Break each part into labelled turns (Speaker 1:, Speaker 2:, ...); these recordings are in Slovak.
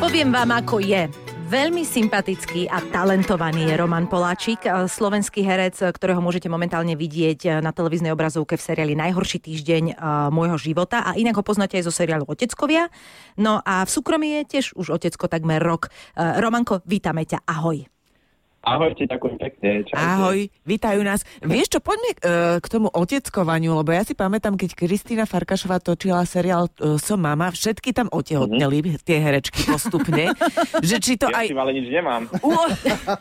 Speaker 1: Poviem vám, ako je. Veľmi sympatický a talentovaný je Roman Poláčik, eh, slovenský herec, ktorého môžete momentálne vidieť eh, na televíznej obrazovke v seriáli Najhorší týždeň môjho života a inak ho poznáte aj zo seriálu Oteckovia. No a v súkromí je tiež už Otecko takmer rok. Romanko, vítame ťa, ahoj.
Speaker 2: Ahojte, ďakujem pekne. Čaute.
Speaker 3: Ahoj, vítajú nás. Vieš čo, poďme uh, k tomu oteckovaniu, lebo ja si pamätám, keď Kristýna Farkašová točila seriál uh, Som mama, všetky tam otehotneli, mm-hmm. tie herečky postupne. že či to
Speaker 2: ja
Speaker 3: aj...
Speaker 2: ale nič nemám.
Speaker 3: Uh,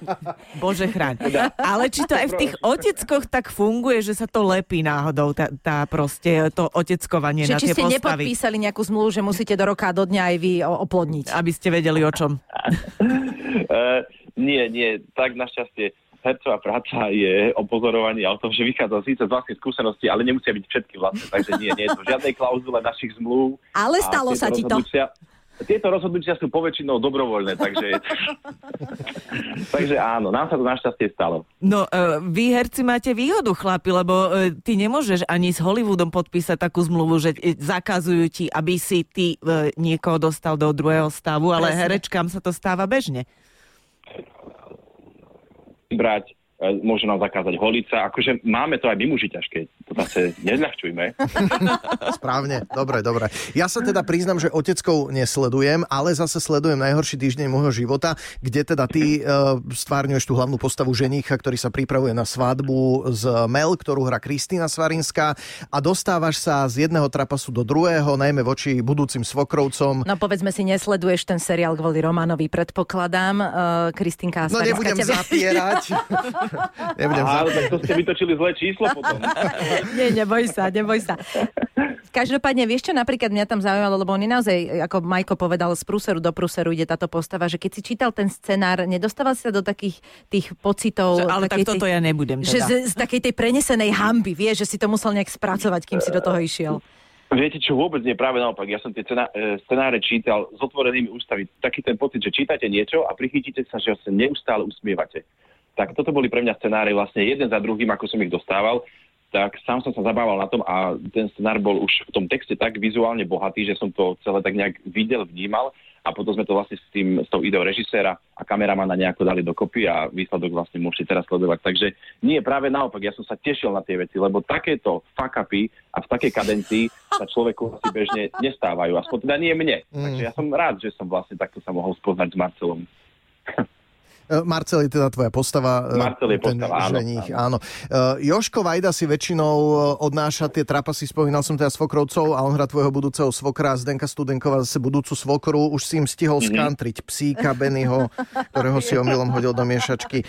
Speaker 3: Bože chráň. Teda. Ale či to aj v tých oteckoch tak funguje, že sa to lepí náhodou, tá, tá proste, to oteckovanie
Speaker 1: Čiže
Speaker 3: na
Speaker 1: či
Speaker 3: tie
Speaker 1: ste
Speaker 3: postavy.
Speaker 1: nepodpísali nejakú zmluvu, že musíte do roka a do dňa aj vy oplodniť?
Speaker 3: Aby ste vedeli o čom.
Speaker 2: Nie, nie, tak našťastie hercová práca je o pozorovaní a o tom, že vychádza síce z vlastnej skúsenosti, ale nemusia byť všetky vlastné. Takže nie, nie je to žiadnej klauzule našich zmluv.
Speaker 1: Ale stalo sa ti to.
Speaker 2: Tieto rozhodnutia sú poväčšinou dobrovoľné, takže, takže áno, nám sa to našťastie stalo.
Speaker 3: No, uh, vy herci máte výhodu, chlapi, lebo uh, ty nemôžeš ani s Hollywoodom podpísať takú zmluvu, že zakazujú ti, aby si ty uh, niekoho dostal do druhého stavu, ale Presne. herečkám sa to stáva bežne
Speaker 2: brať, e, môžu nám zakázať holica. Akože máme to aj my muži ťažké. To zase nezľahčujme.
Speaker 4: Správne, dobre, dobre. Ja sa teda priznam, že oteckov nesledujem, ale zase sledujem najhorší týždeň môjho života, kde teda ty uh, stvárňuješ tú hlavnú postavu ženícha, ktorý sa pripravuje na svadbu z Mel, ktorú hrá Kristýna Svarinská a dostávaš sa z jedného trapasu do druhého, najmä voči budúcim svokrovcom.
Speaker 1: No povedzme si, nesleduješ ten seriál kvôli Romanovi, predpokladám. Uh, Kristýnka
Speaker 4: No nebudem tebe... zapierať.
Speaker 2: nebudem Aha, zapierať. tak to ste vytočili zlé číslo potom.
Speaker 1: Nie, neboj sa, neboj sa. Každopádne, vieš čo, napríklad mňa tam zaujímalo, lebo on je naozaj, ako Majko povedal, z prúseru do prúseru ide táto postava, že keď si čítal ten scenár, nedostával sa do takých tých pocitov...
Speaker 3: Že, ale tak toto tej, ja nebudem teda.
Speaker 1: Že z, z takej tej prenesenej hamby, vieš, že si to musel nejak spracovať, kým si do toho išiel.
Speaker 2: Viete čo, vôbec nie, práve naopak. Ja som tie cena, e, scenáre čítal s otvorenými ústavy. Taký ten pocit, že čítate niečo a prichytíte sa, že sa neustále usmievate. Tak toto boli pre mňa scenáre vlastne jeden za druhým, ako som ich dostával tak sám som sa zabával na tom a ten scenár bol už v tom texte tak vizuálne bohatý, že som to celé tak nejak videl, vnímal a potom sme to vlastne s, tým, s tou ideou režiséra a kameramana nejako dali dokopy a výsledok vlastne môžete teraz sledovať. Takže nie, práve naopak, ja som sa tešil na tie veci, lebo takéto fuck-upy a v takej kadencii sa človeku asi bežne nestávajú. Aspoň teda nie mne. Mm. Takže ja som rád, že som vlastne takto sa mohol spoznať s Marcelom.
Speaker 4: E, Marcel je teda tvoja postava.
Speaker 2: E, Marcel je postava, áno.
Speaker 4: Ženích, áno. áno. Uh, Joško Vajda si väčšinou odnáša tie trapasy, spomínal som teda svokrovcov a on hrá tvojho budúceho svokra, Zdenka Studenková zase budúcu svokru. Už si im stihol mm-hmm. skantriť psíka Bennyho, ktorého si omylom hodil do miešačky.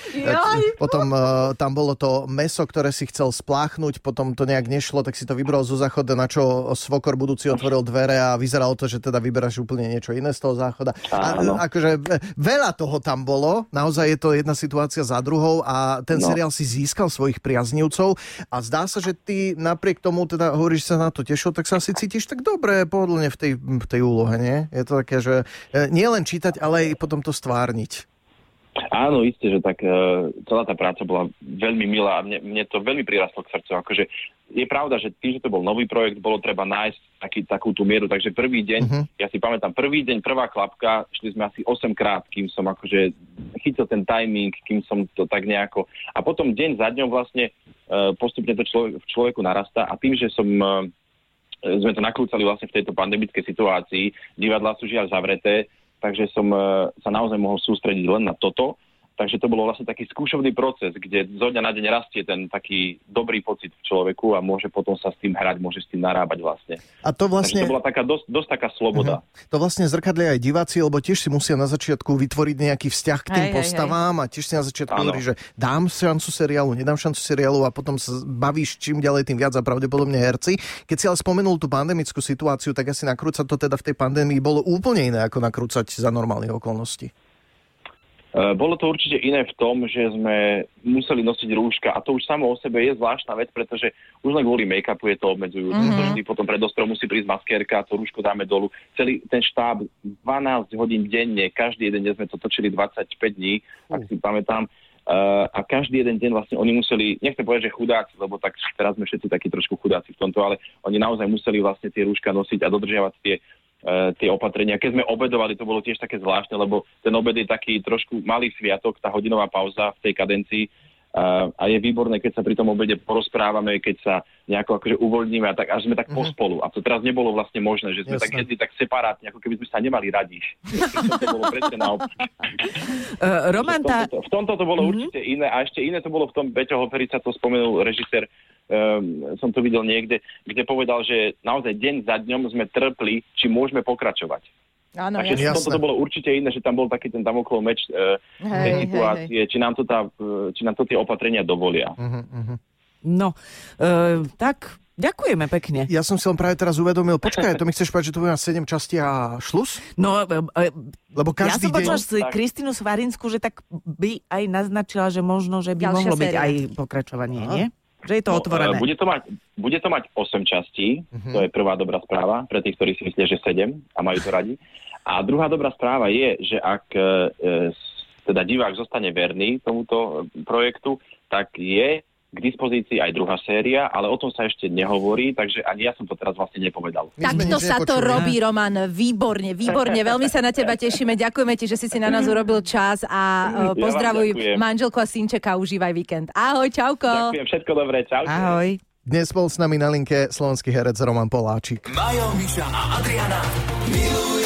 Speaker 4: Potom tam bolo to meso, ktoré si chcel spláchnuť, potom to nejak nešlo, tak si to vybral zo záchoda, na čo svokor budúci otvoril dvere a vyzeralo to, že teda vyberáš úplne niečo iné z toho záchoda. A, akože veľa toho tam bolo, naozaj naozaj je to jedna situácia za druhou a ten no. seriál si získal svojich priaznivcov a zdá sa, že ty napriek tomu teda hovoríš sa na to tešil, tak sa asi cítiš tak dobre, pohodlne v tej, v tej úlohe, nie? Je to také, že e, nie len čítať, ale aj potom to stvárniť.
Speaker 2: Áno, isté, že tak e, celá tá práca bola veľmi milá a mne, mne to veľmi prirastlo k srdcu. Akože je pravda, že tým, že to bol nový projekt, bolo treba nájsť taký, takú tú mieru. Takže prvý deň, uh-huh. ja si pamätám, prvý deň, prvá klapka, šli sme asi 8 krát, kým som akože chytil ten timing, kým som to tak nejako... A potom deň za dňom vlastne uh, postupne to človek, v človeku narastá a tým, že som... Uh, sme to nakrúcali vlastne v tejto pandemickej situácii, divadlá sú žiaľ zavreté, takže som uh, sa naozaj mohol sústrediť len na toto Takže to bolo vlastne taký skúšovný proces, kde zo dňa na deň rastie ten taký dobrý pocit v človeku a môže potom sa s tým hrať, môže s tým narábať vlastne.
Speaker 4: A to vlastne...
Speaker 2: Takže to bola taká dosť, dosť taká sloboda.
Speaker 4: Uh-huh. To vlastne zrkadlia aj diváci, lebo tiež si musia na začiatku vytvoriť nejaký vzťah k tým hej, postavám hej, hej. a tiež si na začiatku hovorí, že dám šancu seriálu, nedám šancu seriálu a potom sa bavíš čím ďalej tým viac a pravdepodobne herci. Keď si ale spomenul tú pandemickú situáciu, tak asi nakrúcať to teda v tej pandémii bolo úplne iné ako nakrúcať za normálnych okolností.
Speaker 2: E, bolo to určite iné v tom, že sme museli nosiť rúška a to už samo o sebe je zvláštna vec, pretože už len kvôli make-upu je to obmedzujúce. Mm-hmm. Vždy potom pred ostrom musí prísť maskérka, to rúško dáme dolu. Celý ten štáb 12 hodín denne, každý jeden deň sme to točili 25 dní, mm. ak si pamätám. Uh, a každý jeden deň vlastne oni museli, nechcem povedať, že chudáci, lebo tak teraz sme všetci takí trošku chudáci v tomto, ale oni naozaj museli vlastne tie rúška nosiť a dodržiavať tie tie opatrenia. Keď sme obedovali, to bolo tiež také zvláštne, lebo ten obed je taký trošku malý sviatok, tá hodinová pauza v tej kadencii a je výborné, keď sa pri tom obede porozprávame, keď sa nejako akože uvoľníme a tak, až sme tak mm-hmm. pospolu. A to teraz nebolo vlastne možné, že sme Jasne. tak jedli tak separátne, ako keby sme sa nemali radi. to bolo presne naopak.
Speaker 3: Uh, Romanta...
Speaker 2: v, tomto, v tomto to bolo mm-hmm. určite iné a ešte iné to bolo v tom, Beťo Hoferica to spomenul režisér, um, som to videl niekde, kde povedal, že naozaj deň za dňom sme trpli, či môžeme pokračovať.
Speaker 1: Áno,
Speaker 2: Takže jasné. toto bolo určite iné, že tam bol taký ten damoklov meč uh, hej, tej situácie, hej, hej. Či, nám to tá, uh, či nám to tie opatrenia dovolia. Uh-huh, uh-huh.
Speaker 3: No, uh, tak Ďakujeme pekne.
Speaker 4: Ja som si len práve teraz uvedomil, počkaj, to mi chceš povedať, že to bude na 7 častí a šlus?
Speaker 3: No, Lebo každý ja som počula deň... Kristinu Svarinsku, že tak by aj naznačila, že možno, že by Ďalšia mohlo séria. byť aj pokračovanie, Aha. nie? Že je to no, otvorené.
Speaker 2: Bude to mať, bude to mať 8 častí, uh-huh. to je prvá dobrá správa, pre tých, ktorí si myslia, že 7 a majú to radi. A druhá dobrá správa je, že ak e, teda divák zostane verný tomuto projektu, tak je k dispozícii aj druhá séria, ale o tom sa ešte nehovorí, takže ani ja som to teraz vlastne nepovedal.
Speaker 1: Takto sa to robí, Roman. Výborne, výborne. Veľmi sa na teba tešíme. Ďakujeme ti, že si si na nás urobil čas a uh, pozdravuj ja manželku a synčeka. Užívaj víkend. Ahoj, čauko.
Speaker 2: Ďakujem, všetko dobré. Čau.
Speaker 3: Ahoj.
Speaker 4: Dnes bol s nami na linke slovenský herec Roman Poláčik. Majo, Miša a Adriana. Expresse.